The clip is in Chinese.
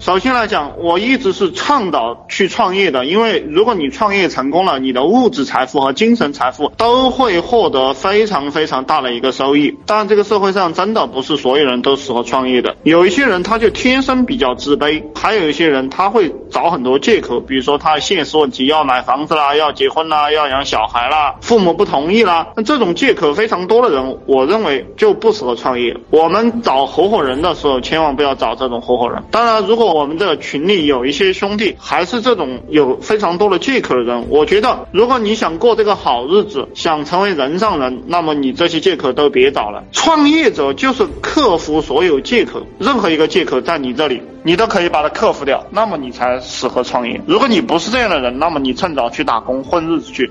首先来讲，我一直是倡导去创业的，因为如果你创业成功了，你的物质财富和精神财富都会获得非常非常大的一个收益。当然，这个社会上真的不是所有人都适合创业的，有一些人他就天生比较自卑，还有一些人他会找很多借口，比如说他现实问题要买房子啦，要结婚啦，要养小孩啦，父母不同意啦，那这种借口非常多的人，我认为就不适合创业。我们找合伙人的时候，千万不要找这种合伙人。当然，如果我们的群里有一些兄弟还是这种有非常多的借口的人，我觉得如果你想过这个好日子，想成为人上人，那么你这些借口都别找了。创业者就是克服所有借口，任何一个借口在你这里，你都可以把它克服掉，那么你才适合创业。如果你不是这样的人，那么你趁早去打工混日子去。